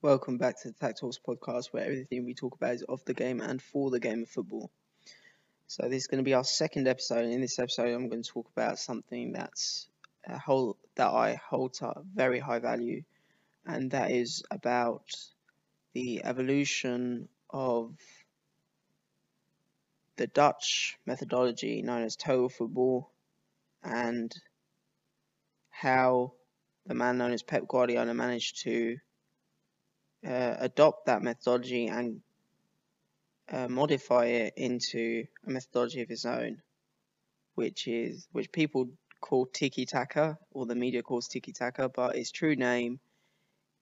Welcome back to the Tact Talks podcast, where everything we talk about is of the game and for the game of football. So this is going to be our second episode. And In this episode, I'm going to talk about something that's a whole that I hold to very high value, and that is about the evolution of the Dutch methodology known as total football, and how the man known as Pep Guardiola managed to uh, adopt that methodology and uh, modify it into a methodology of his own, which is which people call tiki taka or the media calls tiki taka, but its true name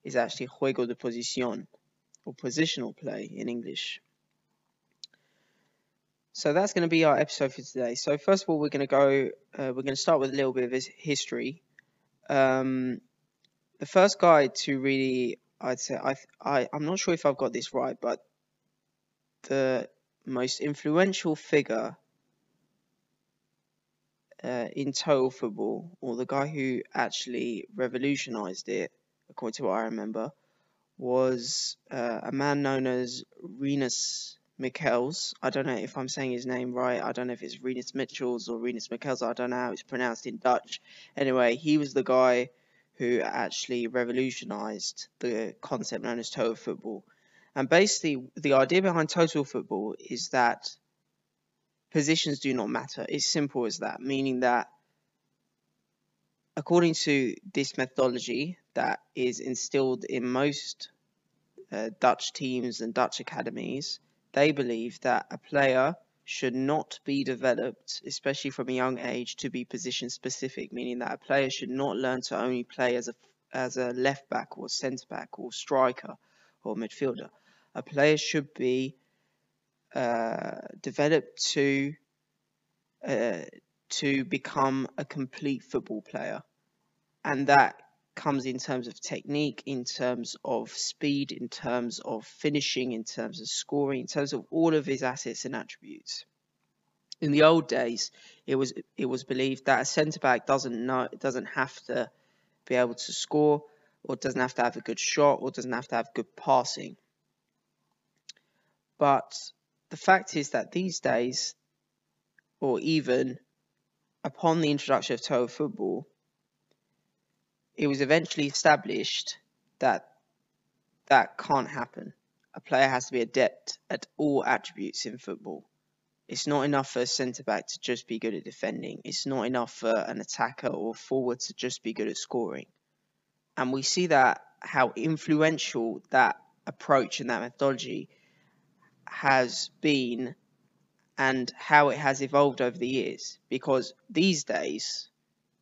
is actually juego de posición or positional play in English. So that's going to be our episode for today. So first of all, we're going to go. Uh, we're going to start with a little bit of his history. Um, the first guy to really I'd say I, I I'm not sure if I've got this right, but the most influential figure uh, in total football, or the guy who actually revolutionized it, according to what I remember, was uh, a man known as Rinus Michels. I don't know if I'm saying his name right. I don't know if it's Rinus Michels or Rinus Michels. I don't know how it's pronounced in Dutch. Anyway, he was the guy who actually revolutionized the concept known as total football. And basically, the idea behind total football is that positions do not matter. It's simple as that, meaning that according to this methodology that is instilled in most uh, Dutch teams and Dutch academies, they believe that a player should not be developed, especially from a young age, to be position specific, meaning that a player should not learn to only play as a as a left back or centre back or striker or midfielder. A player should be uh, developed to uh, to become a complete football player, and that comes in terms of technique, in terms of speed, in terms of finishing, in terms of scoring, in terms of all of his assets and attributes. In the old days, it was it was believed that a centre back doesn't know doesn't have to be able to score, or doesn't have to have a good shot, or doesn't have to have good passing. But the fact is that these days, or even upon the introduction of total football, it was eventually established that that can't happen. A player has to be adept at all attributes in football. It's not enough for a centre back to just be good at defending. It's not enough for an attacker or forward to just be good at scoring. And we see that how influential that approach and that methodology has been and how it has evolved over the years. Because these days,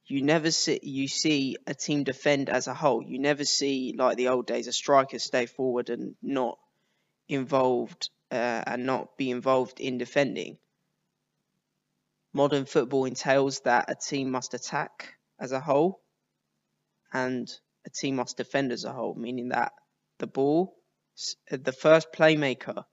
you never see you see a team defend as a whole. You never see like the old days a striker stay forward and not involved uh, and not be involved in defending. Modern football entails that a team must attack as a whole and a team must defend as a whole, meaning that the ball, the first playmaker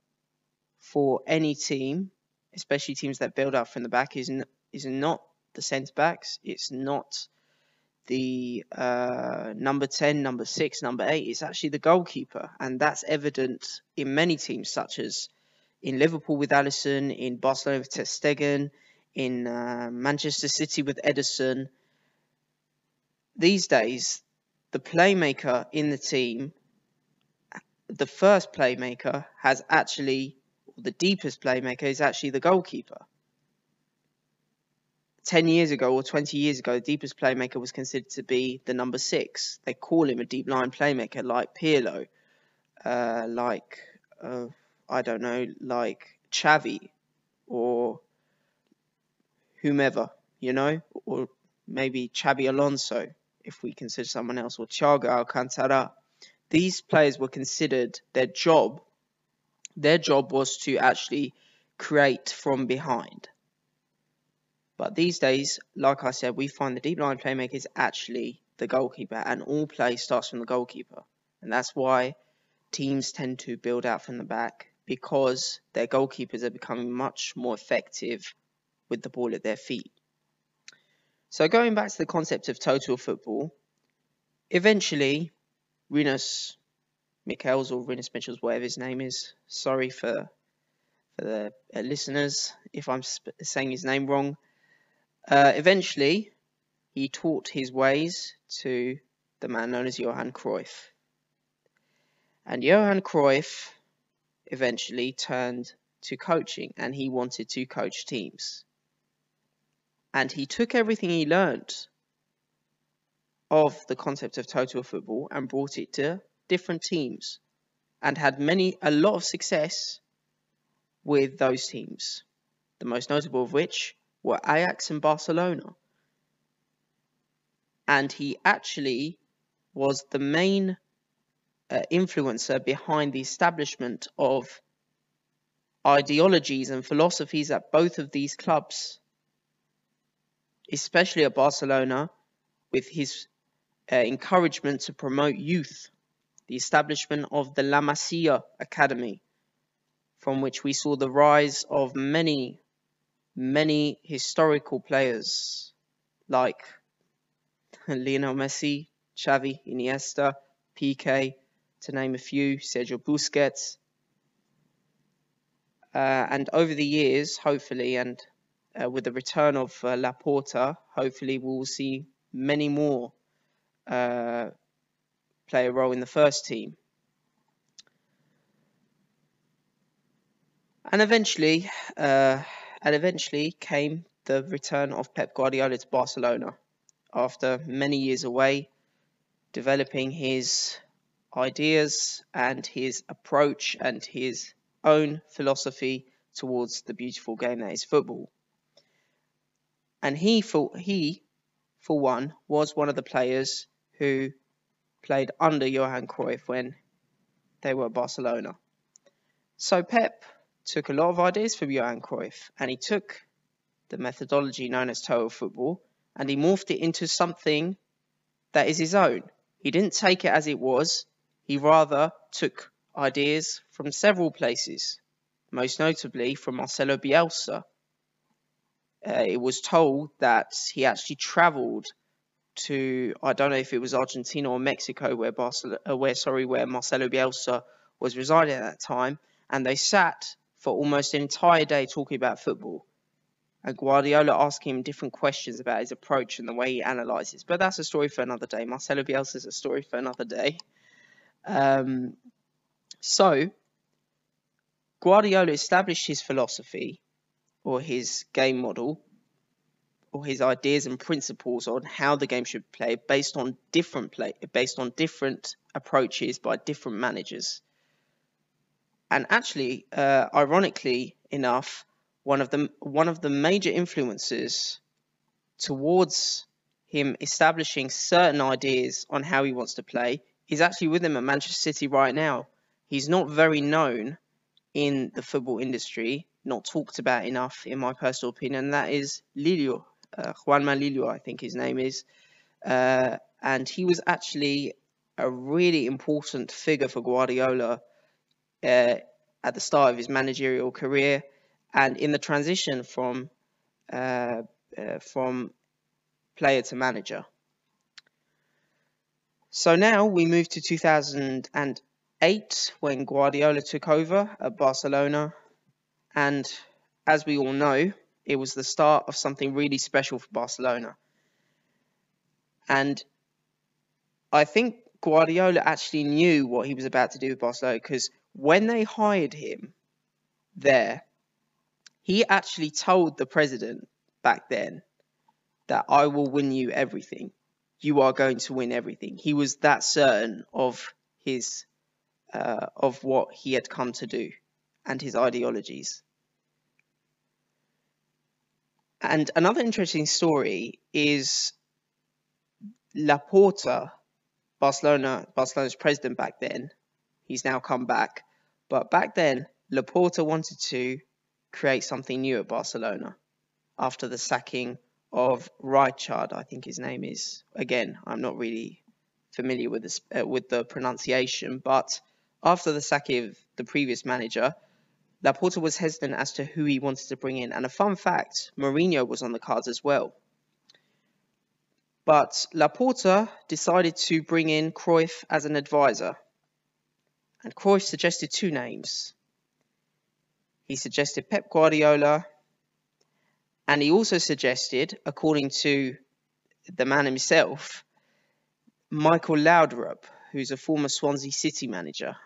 for any team, especially teams that build up from the back, is, is not the centre backs. It's not the uh, number 10, number 6, number 8. It's actually the goalkeeper. And that's evident in many teams, such as in Liverpool with Alisson, in Barcelona with Ter Stegen, in uh, Manchester City with Ederson. These days, the playmaker in the team, the first playmaker, has actually, the deepest playmaker is actually the goalkeeper. 10 years ago or 20 years ago, the deepest playmaker was considered to be the number six. They call him a deep line playmaker like Pirlo, uh, like, uh, I don't know, like Xavi or whomever, you know, or maybe Xabi Alonso, if we consider someone else, or Thiago Alcantara. These players were considered their job. Their job was to actually create from behind but these days, like I said, we find the deep line playmaker is actually the goalkeeper, and all play starts from the goalkeeper. And that's why teams tend to build out from the back because their goalkeepers are becoming much more effective with the ball at their feet. So, going back to the concept of total football, eventually Rinus Michels or Rinus Michels, whatever his name is. Sorry for for the uh, listeners if I'm saying his name wrong. Uh, eventually, he taught his ways to the man known as Johan Cruyff. And Johan Cruyff eventually turned to coaching and he wanted to coach teams. And he took everything he learned of the concept of total football and brought it to different teams and had many a lot of success with those teams. The most notable of which were Ajax and Barcelona. And he actually was the main uh, influencer behind the establishment of ideologies and philosophies at both of these clubs, especially at Barcelona, with his uh, encouragement to promote youth, the establishment of the La Masia Academy, from which we saw the rise of many, many historical players like Lionel Messi, Xavi, Iniesta, Piqué, to name a few, Sergio Busquets. Uh, and over the years, hopefully, and uh, with the return of uh, Laporta, hopefully we will see many more uh, play a role in the first team. And eventually, uh, and eventually came the return of Pep Guardiola to Barcelona after many years away, developing his ideas and his approach and his own philosophy towards the beautiful game that is football. And he, for, he, for one, was one of the players who played under Johan Cruyff when they were Barcelona. So Pep took a lot of ideas from Johan Cruyff and he took the methodology known as total football and he morphed it into something that is his own. He didn't take it as it was, he rather took ideas from several places, most notably from Marcelo Bielsa. Uh, it was told that he actually travelled to I don't know if it was Argentina or Mexico where Barcelona, uh, where sorry where Marcelo Bielsa was residing at that time, and they sat for almost an entire day talking about football. And Guardiola asking him different questions about his approach and the way he analyzes. But that's a story for another day. Marcelo Bielsa is a story for another day. Um, so, Guardiola established his philosophy or his game model or his ideas and principles on how the game should play based on different play based on different approaches by different managers. And actually, uh, ironically enough, one of the one of the major influences towards him establishing certain ideas on how he wants to play He's actually with him at Manchester City right now. He's not very known in the football industry, not talked about enough, in my personal opinion. And that is Lillo, uh, Juanma Lillo, I think his name is. Uh, and he was actually a really important figure for Guardiola uh, at the start of his managerial career and in the transition from uh, uh, from player to manager. So now we move to 2008 when Guardiola took over at Barcelona. And as we all know, it was the start of something really special for Barcelona. And I think Guardiola actually knew what he was about to do with Barcelona because when they hired him there, he actually told the president back then that I will win you everything you are going to win everything. He was that certain of his uh, of what he had come to do and his ideologies. And another interesting story is Laporta, Barcelona, Barcelona's president back then. He's now come back, but back then Laporta wanted to create something new at Barcelona after the sacking of Rijkaard, I think his name is. Again, I'm not really familiar with this uh, with the pronunciation, but after the sacking of the previous manager, Laporta was hesitant as to who he wanted to bring in. And a fun fact, Mourinho was on the cards as well. But Laporta decided to bring in Cruyff as an advisor. And Cruyff suggested two names. He suggested Pep Guardiola, and he also suggested, according to the man himself, Michael Laudrup, who's a former Swansea City manager.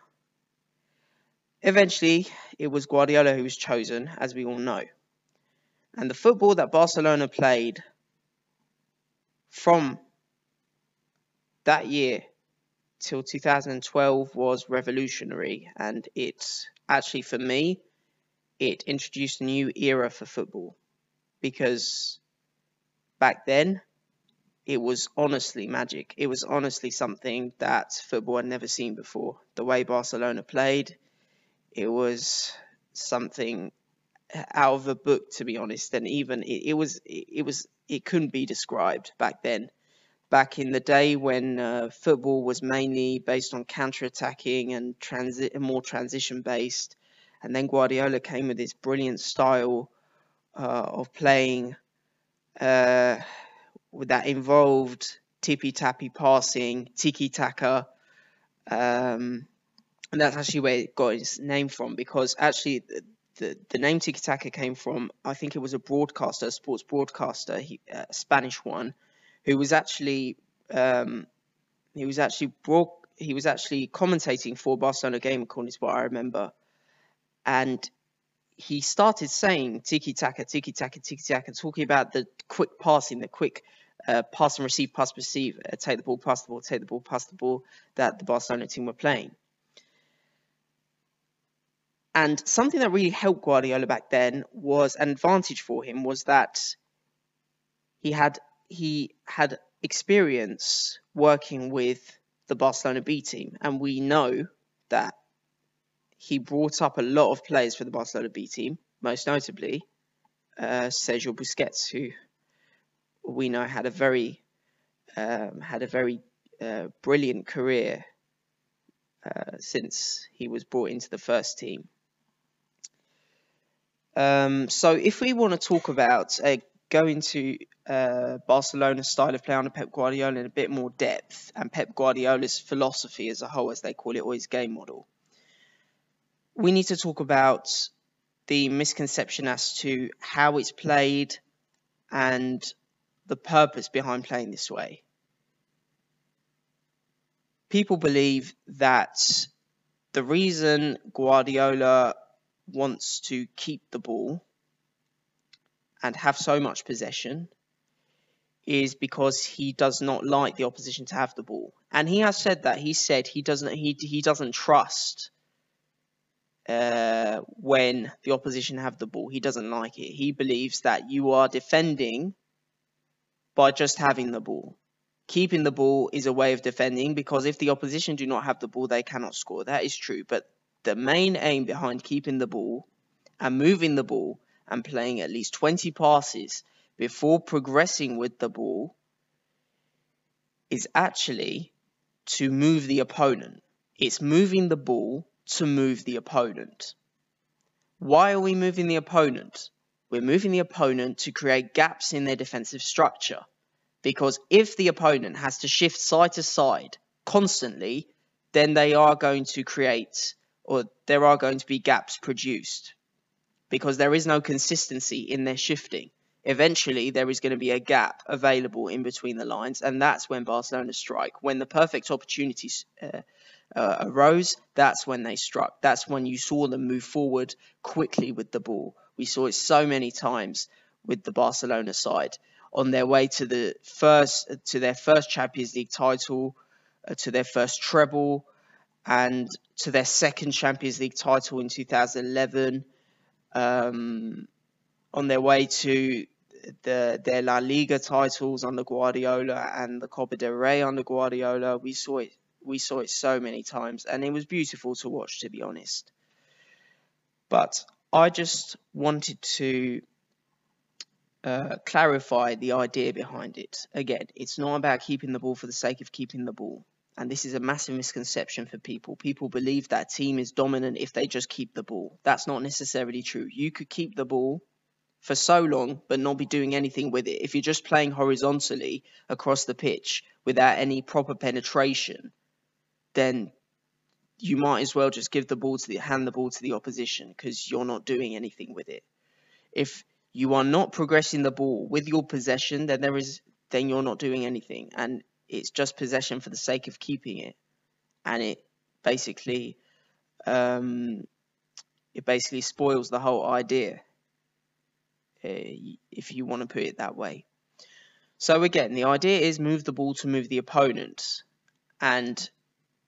Eventually, it was Guardiola who was chosen, as we all know. And the football that Barcelona played from that year till 2012 was revolutionary. And it's actually, for me, it introduced a new era for football. Because back then, it was honestly magic. It was honestly something that football had never seen before. The way Barcelona played, it was something out of a book, to be honest. And even it, it was, it, it, was, it couldn't be described back then. Back in the day when uh, football was mainly based on counter-attacking and transi- more transition-based, and then Guardiola came with this brilliant style uh, of playing uh, that involved tippy-tappy passing, tiki-taka. Um, and that's actually where it got its name from because actually the, the name Tiki Taka came from, I think it was a broadcaster, a sports broadcaster, he, a Spanish one, who was actually um, he was actually broad, he was actually commentating for Barcelona game, according to what I remember, and he started saying tiki taka, tiki taka, tiki taka, talking about the quick passing, the quick uh, pass and receive, pass receive, uh, take the ball, pass the ball, take the ball, pass the ball that the Barcelona team were playing. And something that really helped Guardiola back then was an advantage for him was that he had he had experience working with the Barcelona B team, and we know that he brought up a lot of players for the Barcelona B team, most notably uh, Sergio Busquets, who we know had a very um, had a very uh, brilliant career uh, since he was brought into the first team. Um, so if we want to talk about uh, going to uh, Barcelona's style of play under Pep Guardiola in a bit more depth and Pep Guardiola's philosophy as a whole, as they call it, or his game model, we need to talk about the misconception as to how it's played and the purpose behind playing this way. People believe that the reason Guardiola wants to keep the ball and have so much possession is because he does not like the opposition to have the ball. And he has said that. He said he doesn't he he doesn't trust uh, when the opposition have the ball. He doesn't like it. He believes that you are defending by just having the ball. Keeping the ball is a way of defending because if the opposition do not have the ball, they cannot score. That is true. But the main aim behind keeping the ball and moving the ball and playing at least 20 passes before progressing with the ball is actually to move the opponent. It's moving the ball to move the opponent. Why are we moving the opponent? We're moving the opponent to create gaps in their defensive structure. Because if the opponent has to shift side to side constantly, then they are going to create or there are going to be gaps produced because there is no consistency in their shifting. Eventually, there is going to be a gap available in between the lines, and that's when Barcelona strike. When the perfect opportunity uh, uh, arose, that's when they struck. That's when you saw them move forward quickly with the ball. We saw it so many times with the Barcelona side on their way to the first to their first Champions League title, uh, to their first treble, and to their second Champions League title in 2011, um, on their way to the their La Liga titles under Guardiola and the Copa del Rey under Guardiola. We saw it we saw it so many times, and it was beautiful to watch, to be honest. But I just wanted to uh, clarify the idea behind it. Again, it's not about keeping the ball for the sake of keeping the ball and this is a massive misconception for people. People believe that team is dominant if they just keep the ball. That's not necessarily true. You could keep the ball for so long but not be doing anything with it. If you're just playing horizontally across the pitch without any proper penetration, then you might as well just give the ball to the hand the ball to the opposition because you're not doing anything with it. If you are not progressing the ball with your possession, then there is then you're not doing anything, and it's just possession for the sake of keeping it, and it basically um, it basically spoils the whole idea. Uh, if you want to put it that way. So again, the idea is move the ball to move the opponent, and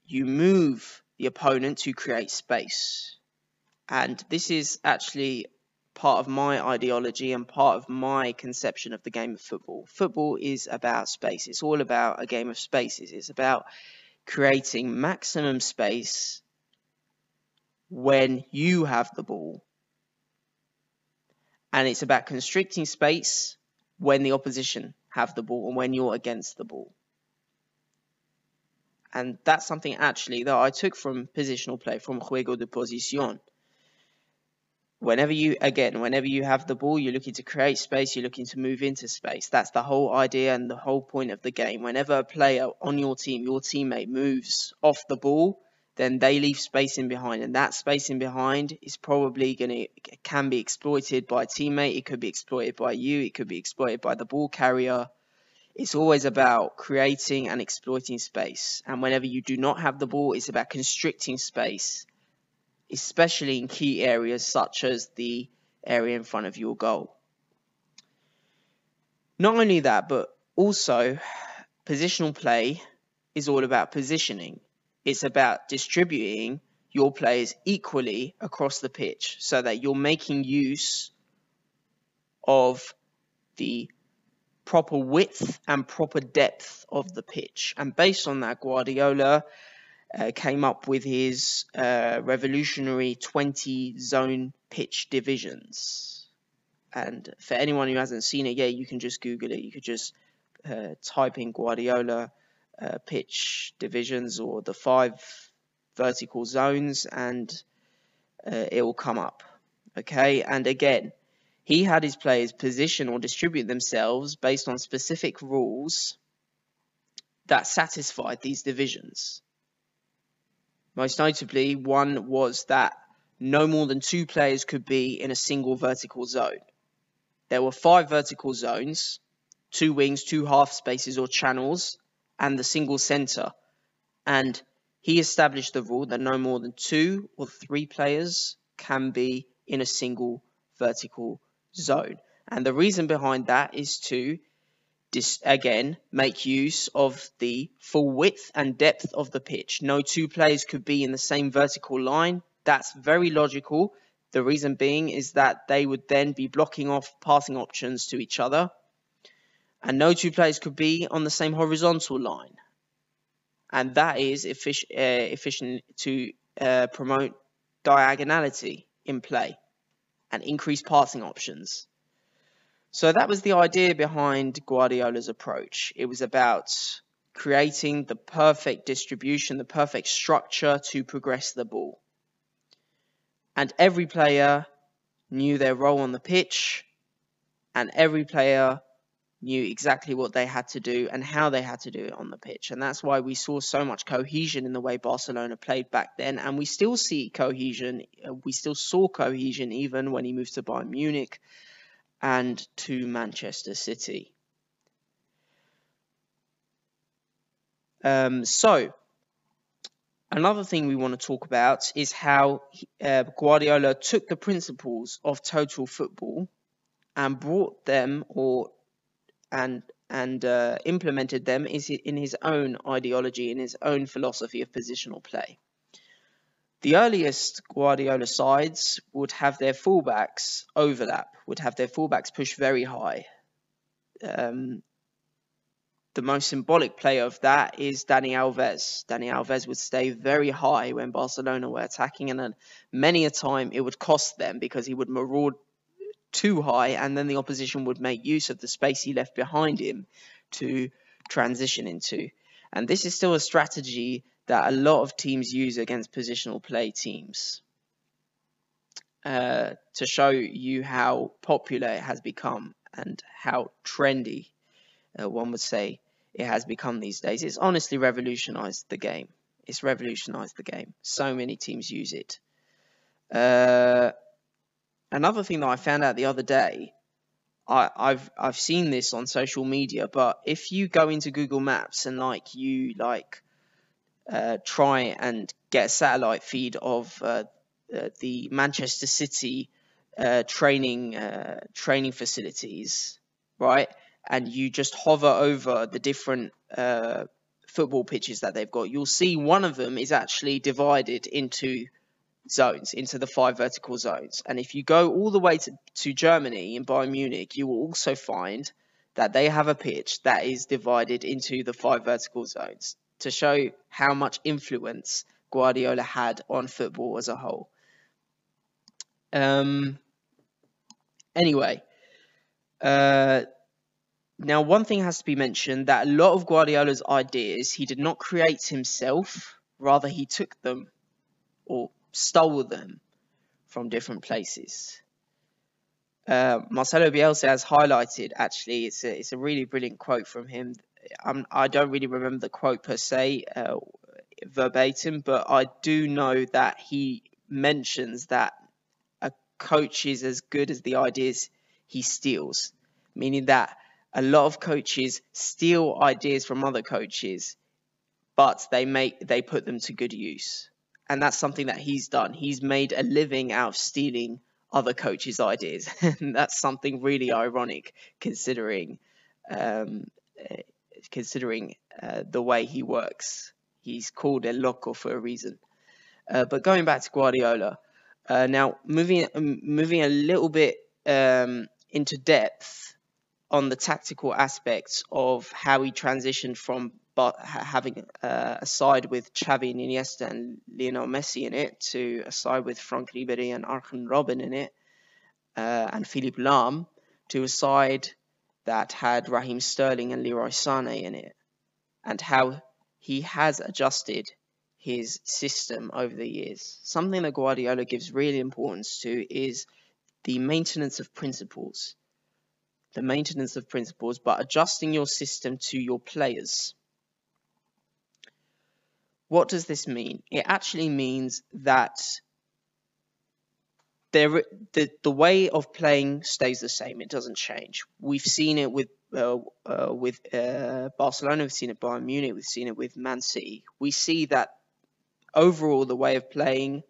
you move the opponent to create space. And this is actually part of my ideology and part of my conception of the game of football. Football is about space. It's all about a game of spaces. It's about creating maximum space when you have the ball. And it's about constricting space when the opposition have the ball and when you're against the ball. And that's something actually that I took from positional play, from juego de posición. Whenever you, again, whenever you have the ball, you're looking to create space, you're looking to move into space. That's the whole idea and the whole point of the game. Whenever a player on your team, your teammate moves off the ball, then they leave space in behind. And that space in behind is probably going to, can be exploited by a teammate. It could be exploited by you. It could be exploited by the ball carrier it's always about creating and exploiting space. And whenever you do not have the ball, it's about constricting space, especially in key areas such as the area in front of your goal. Not only that, but also positional play is all about positioning. It's about distributing your players equally across the pitch so that you're making use of the proper width and proper depth of the pitch. And based on that, Guardiola uh, came up with his uh, revolutionary 20 zone pitch divisions. And for anyone who hasn't seen it yet, you can just Google it. You could just uh, type in Guardiola uh, pitch divisions or the five vertical zones, and uh, it will come up. Okay, and again, he had his players position or distribute themselves based on specific rules that satisfied these divisions. Most notably, one was that no more than two players could be in a single vertical zone. There were five vertical zones, two wings, two half spaces or channels, and the single center. And he established the rule that no more than two or three players can be in a single vertical zone. And the reason behind that is to, again, make use of the full width and depth of the pitch. No two players could be in the same vertical line. That's very logical. The reason being is that they would then be blocking off passing options to each other. And no two players could be on the same horizontal line. And that is effic uh, efficient to uh, promote diagonality in play and increase passing options. So that was the idea behind Guardiola's approach. It was about creating the perfect distribution, the perfect structure to progress the ball. And every player knew their role on the pitch, and every player knew exactly what they had to do and how they had to do it on the pitch. And that's why we saw so much cohesion in the way Barcelona played back then. And we still see cohesion. We still saw cohesion even when he moved to Bayern Munich and to Manchester City. Um, so, another thing we want to talk about is how uh, Guardiola took the principles of total football and brought them or and and uh, implemented them in his own ideology, in his own philosophy of positional play. The earliest Guardiola sides would have their fullbacks overlap, would have their fullbacks push very high. Um, the most symbolic player of that is Dani Alves. Dani Alves would stay very high when Barcelona were attacking, and many a time it would cost them because he would maraud too high, and then the opposition would make use of the space he left behind him to transition into. And this is still a strategy that a lot of teams use against positional play teams. Uh, to show you how popular it has become and how trendy, uh, one would say, it has become these days. It's honestly revolutionized the game. It's revolutionized the game. So many teams use it. Uh, another thing that I found out the other day, I, I've I've seen this on social media, but if you go into Google Maps and like you like uh, try and get a satellite feed of uh, uh, the Manchester City uh, training uh, training facilities, right? And you just hover over the different football pitches that they've got, you'll see one of them is actually divided into zones, into the five vertical zones. And if you go all the way to, to Germany in Bayern Munich, you will also find that they have a pitch that is divided into the five vertical zones to show how much influence Guardiola had on football as a whole. Um, anyway, uh, now, one thing has to be mentioned that a lot of Guardiola's ideas he did not create himself, rather, he took them or stole them from different places. Uh, Marcelo Bielsa has highlighted, actually, it's a, it's a really brilliant quote from him. I'm, I do not really remember the quote per se, uh, verbatim, but I do know that he mentions that a coach is as good as the ideas he steals, meaning that a lot of coaches steal ideas from other coaches, but they make they put them to good use. And that's something that he's done. He's made a living out of stealing other coaches' ideas. and that's something really ironic considering um, considering uh, the way he works. He's called El Loco for a reason. Uh, but going back to Guardiola, uh, now moving moving a little bit um, into depth, on the tactical aspects of how he transitioned from having uh, a side with Xavi and Iniesta and Lionel Messi in it to a side with Franck Ribéry and Arjen Robben in it uh, and Philipp Lahm to a side that had Raheem Sterling and Leroy Sané in it and how he has adjusted his system over the years. Something that Guardiola gives really importance to is the maintenance of principles the maintenance of principles, but adjusting your system to your players. What does this mean? It actually means that there, the, the way of playing stays the same. It doesn't change. We've seen it with uh, uh, with uh, Barcelona. We've seen it Bayern Munich. We've seen it with Man City. We see that overall the way of playing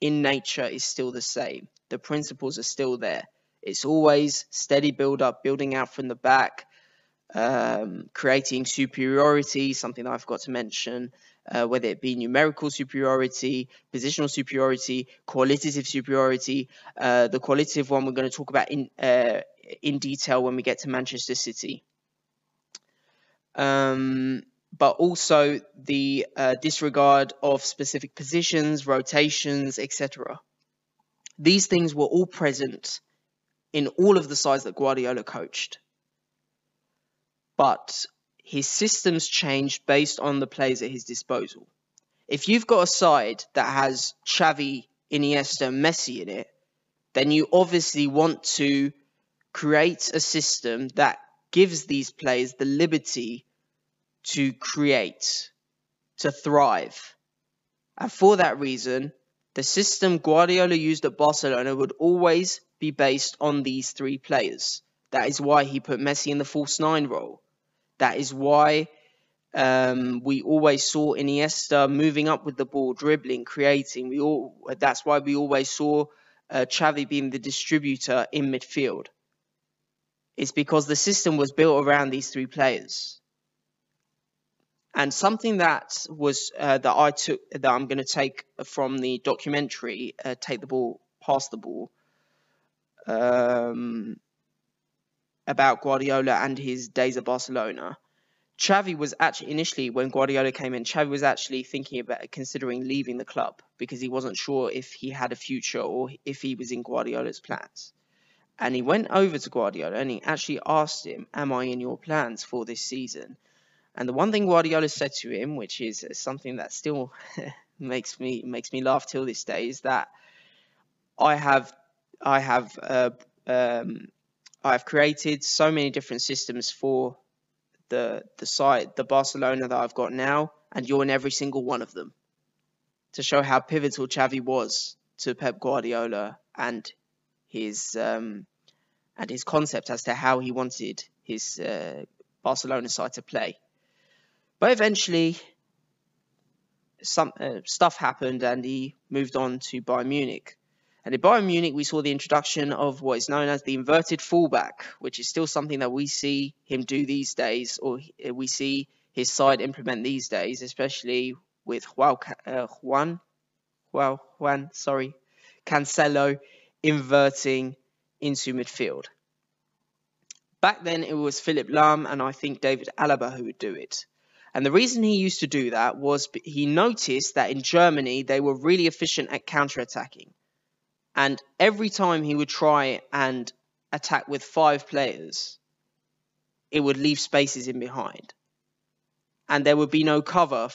in nature is still the same. The principles are still there. It's always steady build up, building out from the back, um, creating superiority, something that I forgot to mention, uh, whether it be numerical superiority, positional superiority, qualitative superiority. Uh, the qualitative one we're going to talk about in uh, in detail when we get to Manchester City. Um, but also the uh, disregard of specific positions, rotations, etc. These things were all present in all of the sides that Guardiola coached. But his systems changed based on the players at his disposal. If you've got a side that has Xavi, Iniesta, Messi in it, then you obviously want to create a system that gives these players the liberty to create, to thrive. And for that reason, the system Guardiola used at Barcelona would always be based on these three players. That is why he put Messi in the false nine role. That is why um, we always saw Iniesta moving up with the ball, dribbling, creating. We all that's why we always saw uh, Xavi being the distributor in midfield. It's because the system was built around these three players. And something that was uh, that I took that I'm going to take from the documentary, uh, "Take the Ball, Pass the Ball," um, about Guardiola and his days at Barcelona. Xavi was actually initially when Guardiola came in, Xavi was actually thinking about considering leaving the club because he wasn't sure if he had a future or if he was in Guardiola's plans. And he went over to Guardiola and he actually asked him, "Am I in your plans for this season?" And the one thing Guardiola said to him, which is something that still makes me makes me laugh till this day, is that I have I have uh, um, I've created so many different systems for the the site, the Barcelona that I've got now, and you're in every single one of them. to show how pivotal Xavi was to Pep Guardiola and his um, and his concept as to how he wanted his uh, Barcelona side to play. But eventually, some uh, stuff happened, and he moved on to Bayern Munich. And in Bayern Munich, we saw the introduction of what is known as the inverted fullback, which is still something that we see him do these days, or we see his side implement these days, especially with Juan, uh, Juan, well, Juan, sorry, Cancelo inverting into midfield. Back then, it was Philipp Lahm and I think David Alaba who would do it. And the reason he used to do that was he noticed that in Germany they were really efficient at counter-attacking. And every time he would try and attack with five players, it would leave spaces in behind. And there would be no cover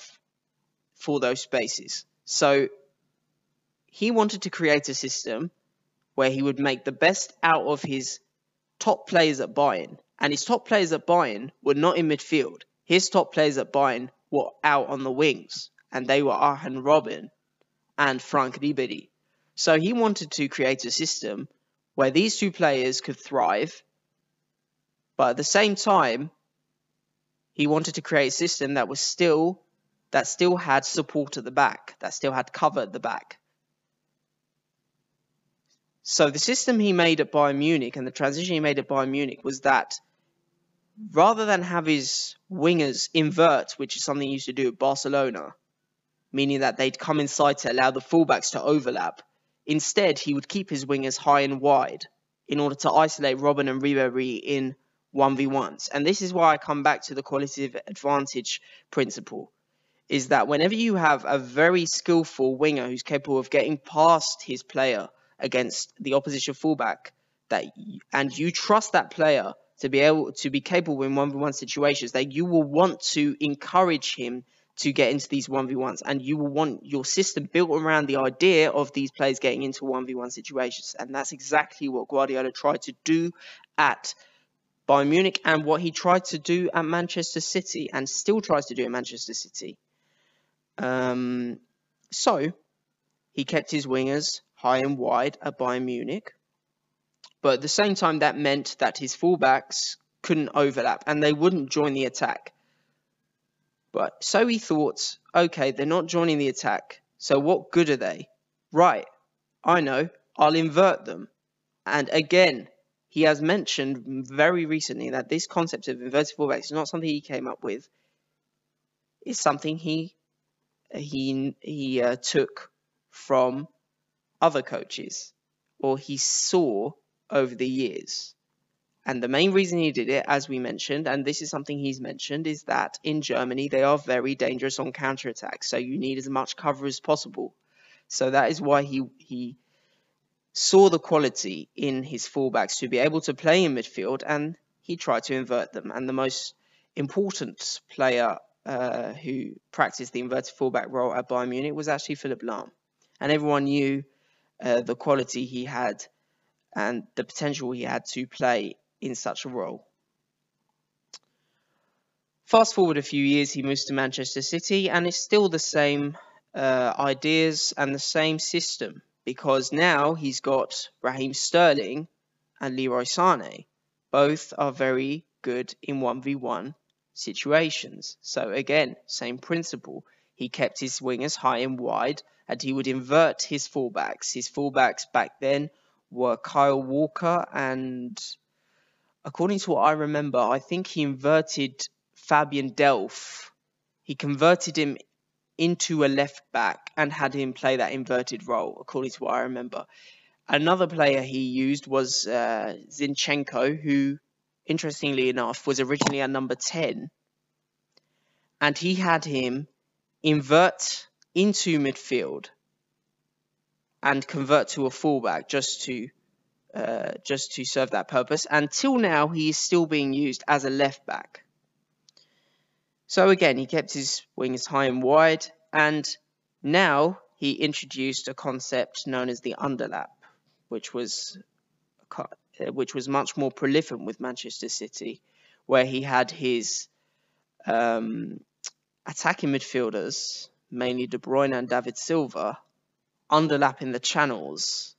for those spaces. So he wanted to create a system where he would make the best out of his top players at Bayern. And his top players at Bayern were not in midfield. His top players at Bayern were out on the wings. And they were Arjen Robben and Franck Ribéry. So he wanted to create a system where these two players could thrive. But at the same time, he wanted to create a system that was still that still had support at the back, that still had cover at the back. So the system he made at Bayern Munich and the transition he made at Bayern Munich was that rather than have his wingers invert, which is something he used to do at Barcelona, meaning that they'd come inside to allow the fullbacks to overlap, instead he would keep his wingers high and wide in order to isolate Robben and Ribéry in 1v1s. And this is why I come back to the qualitative advantage principle is that whenever you have a very skillful winger who's capable of getting past his player against the opposition fullback that and you trust that player to be able to be capable in 1v1 situations that you will want to encourage him to get into these 1v1s and you will want your system built around the idea of these players getting into 1v1 situations and that's exactly what Guardiola tried to do at Bayern Munich and what he tried to do at Manchester City and still tries to do at Manchester City. Um, so he kept his wingers high and wide at Bayern Munich. But at the same time, that meant that his fullbacks couldn't overlap and they wouldn't join the attack. But so he thought, okay, they're not joining the attack. So what good are they? Right, I know, I'll invert them. And again, he has mentioned very recently that this concept of inverted fullbacks is not something he came up with. It's something he he he uh, took from other coaches or he saw over the years. And the main reason he did it, as we mentioned, and this is something he's mentioned, is that in Germany they are very dangerous on counterattacks. So you need as much cover as possible. So that is why he he saw the quality in his fullbacks to be able to play in midfield, and he tried to invert them. And the most important player uh, who practiced the inverted fullback role at Bayern Munich was actually Philipp Lahm, and everyone knew uh, the quality he had and the potential he had to play in such a role. Fast forward a few years, he moves to Manchester City, and it's still the same uh, ideas and the same system because now he's got Raheem Sterling and Leroy Sané. Both are very good in 1v1 situations. So again, same principle. He kept his wingers high and wide and he would invert his fullbacks. His fullbacks back then were Kyle Walker and according to what I remember, I think he inverted Fabian Delph. He converted him into a left back and had him play that inverted role, according to what I remember. Another player he used was uh, Zinchenko, who, interestingly enough, was originally a number 10. And he had him invert into midfield and convert to a fullback just to uh, just to serve that purpose. Until now, he is still being used as a left back. So again, he kept his wings high and wide, and now he introduced a concept known as the underlap, which was uh, which was much more prolific with Manchester City, where he had his um, attacking midfielders mainly De Bruyne and David Silva, underlapping the channels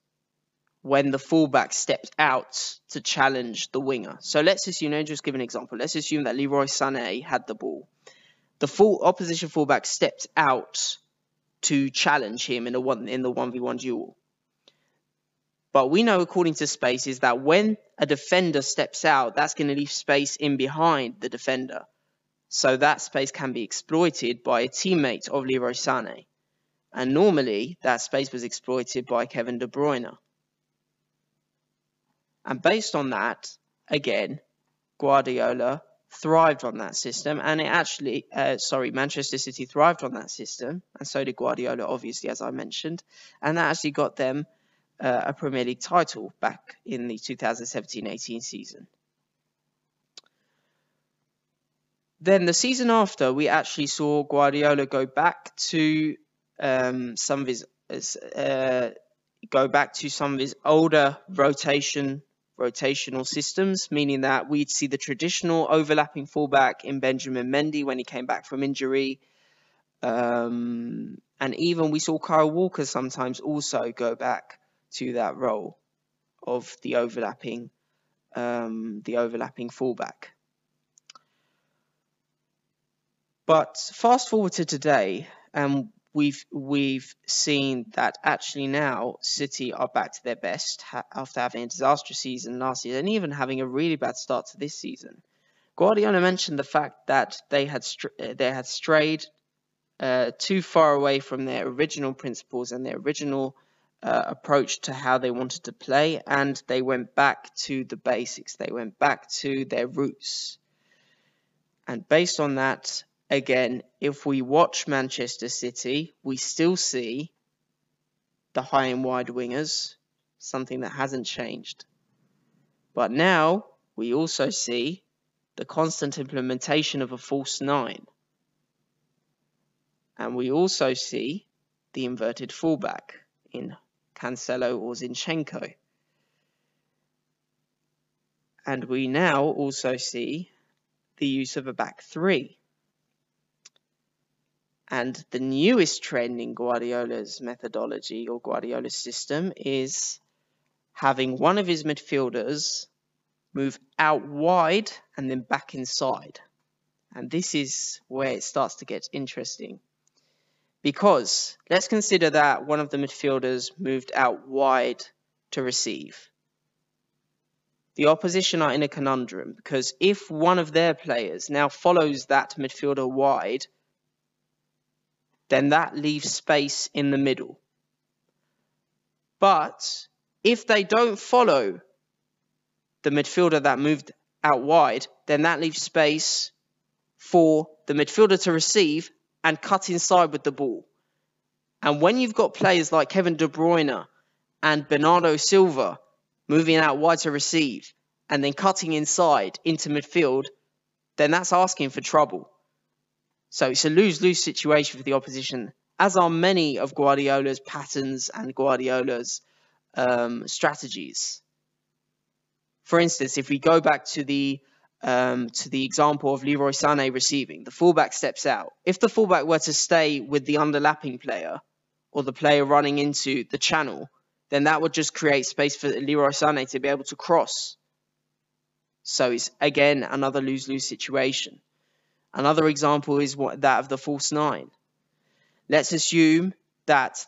when the fullback stepped out to challenge the winger. So let's assume, know, just give an example. Let's assume that Leroy Sané had the ball. The full opposition fullback stepped out to challenge him in a one in the one v one duel. But we know, according to space, is that when a defender steps out, that's going to leave space in behind the defender. So that space can be exploited by a teammate of Leroy Sané. And normally, that space was exploited by Kevin De Bruyne. And based on that, again, Guardiola thrived on that system, and it actually, uh, sorry, Manchester City thrived on that system, and so did Guardiola, obviously, as I mentioned, and that actually got them uh, a Premier League title back in the 2017-18 season. Then the season after, we actually saw Guardiola go back to um, some of his uh, go back to some of his older rotation rotational systems, meaning that we'd see the traditional overlapping fullback in Benjamin Mendy when he came back from injury. Um, and even we saw Kyle Walker sometimes also go back to that role of the overlapping um, the overlapping fullback. But fast forward to today, and we've we've seen that actually now City are back to their best ha- after having a disastrous season last year and even having a really bad start to this season. Guardiola mentioned the fact that they had uh, they had strayed uh, too far away from their original principles and their original uh, approach to how they wanted to play, and they went back to the basics. They went back to their roots. And based on that, again, if we watch Manchester City, we still see the high and wide wingers, something that hasn't changed. But now we also see the constant implementation of a false nine. And we also see the inverted fullback in Cancelo or Zinchenko. And we now also see the use of a back three. And the newest trend in Guardiola's methodology or Guardiola's system is having one of his midfielders move out wide and then back inside. And this is where it starts to get interesting. Because let's consider that one of the midfielders moved out wide to receive. The opposition are in a conundrum because if one of their players now follows that midfielder wide, then that leaves space in the middle. But if they don't follow the midfielder that moved out wide, then that leaves space for the midfielder to receive and cut inside with the ball. And when you've got players like Kevin De Bruyne and Bernardo Silva moving out wide to receive and then cutting inside into midfield, then that's asking for trouble. So it's a lose lose situation for the opposition, as are many of Guardiola's patterns and Guardiola's um, strategies. For instance, if we go back to the um, to the example of Leroy Sané receiving. The fullback steps out. If the fullback were to stay with the underlapping player or the player running into the channel, then that would just create space for Leroy Sané to be able to cross. So it's again another lose-lose situation. Another example is what, that of the false nine. Let's assume that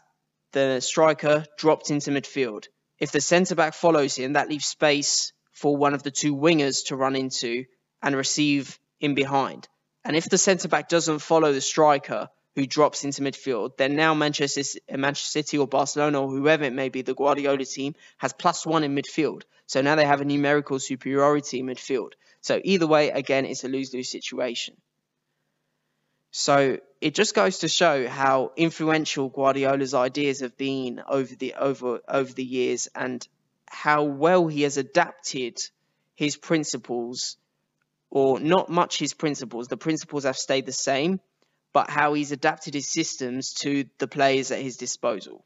the striker dropped into midfield. If the centre back follows him, that leaves space for one of the two wingers to run into and receive in behind. And if the centre back doesn't follow the striker who drops into midfield, then now Manchester, uh, Manchester City or Barcelona or whoever it may be, the Guardiola team has plus one in midfield. So now they have a numerical superiority in midfield. So either way, again, it's a lose lose situation. So it just goes to show how influential Guardiola's ideas have been over the over over the years and how well he has adapted his principles, or not much his principles, the principles have stayed the same, but how he's adapted his systems to the players at his disposal.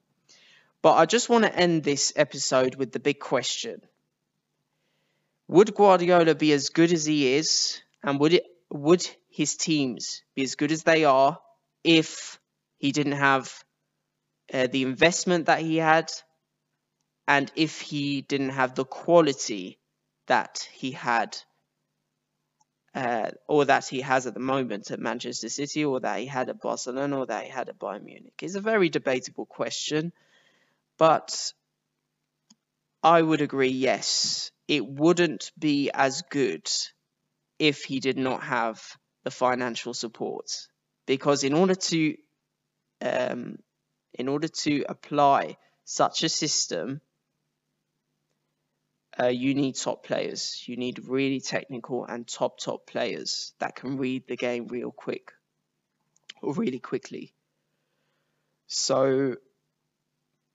But I just want to end this episode with the big question. Would Guardiola be as good as he is, and would it would his teams be as good as they are if he didn't have uh, the investment that he had, and if he didn't have the quality that he had uh, or that he has at the moment at Manchester City, or that he had at Barcelona, or that he had at Bayern Munich. It's a very debatable question, but I would agree, yes, it wouldn't be as good if he did not have the financial support, because in order to um, in order to apply such a system, uh, you need top players. You need really technical and top, top players that can read the game real quick or really quickly. So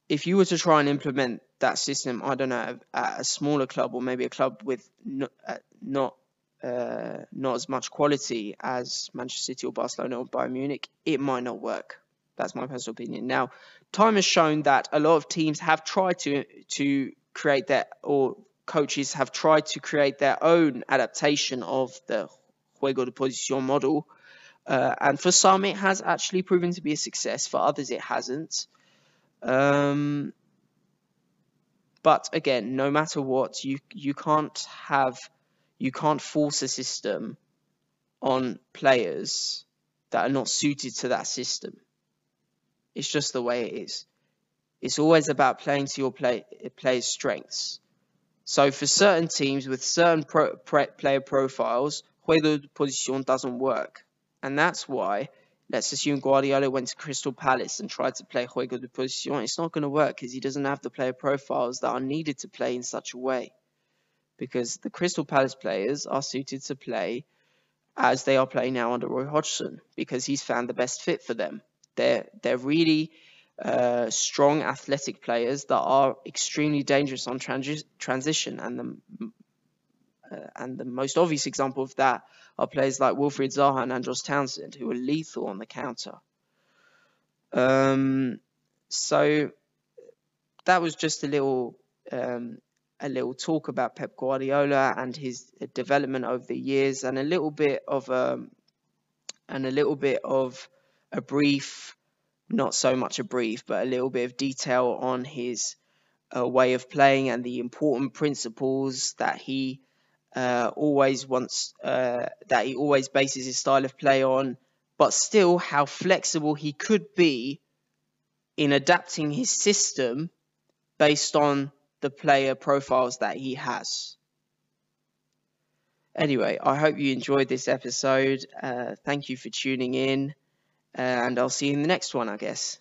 if you were to try and implement that system, I don't know, at a smaller club or maybe a club with not, uh, not uh, not as much quality as Manchester City or Barcelona or Bayern Munich, it might not work. That's my personal opinion. Now, time has shown that a lot of teams have tried to to create their or coaches have tried to create their own adaptation of the juego de posición model. Uh, and for some, it has actually proven to be a success. For others, it hasn't. Um, but again, no matter what, you you can't have you can't force a system on players that are not suited to that system. It's just the way it is. It's always about playing to your play, players' strengths. So for certain teams with certain pro, player profiles, juego de posición doesn't work. And that's why, let's assume Guardiola went to Crystal Palace and tried to play juego de posición. It's not going to work because he doesn't have the player profiles that are needed to play in such a way. Because the Crystal Palace players are suited to play as they are playing now under Roy Hodgson because he's found the best fit for them. They're, they're really uh, strong athletic players that are extremely dangerous on transi transition. And the, uh, and the most obvious example of that are players like Wilfried Zaha and Andros Townsend, who are lethal on the counter. Um, so that was just a little um, a little talk about Pep Guardiola and his development over the years, and a little bit of um, and a little bit of a brief not so much a brief, but a little bit of detail on his uh, way of playing and the important principles that he uh, always wants, uh, that he always bases his style of play on, but still how flexible he could be in adapting his system based on the player profiles that he has. Anyway, I hope you enjoyed this episode. Uh, thank you for tuning in and I'll see you in the next one, I guess.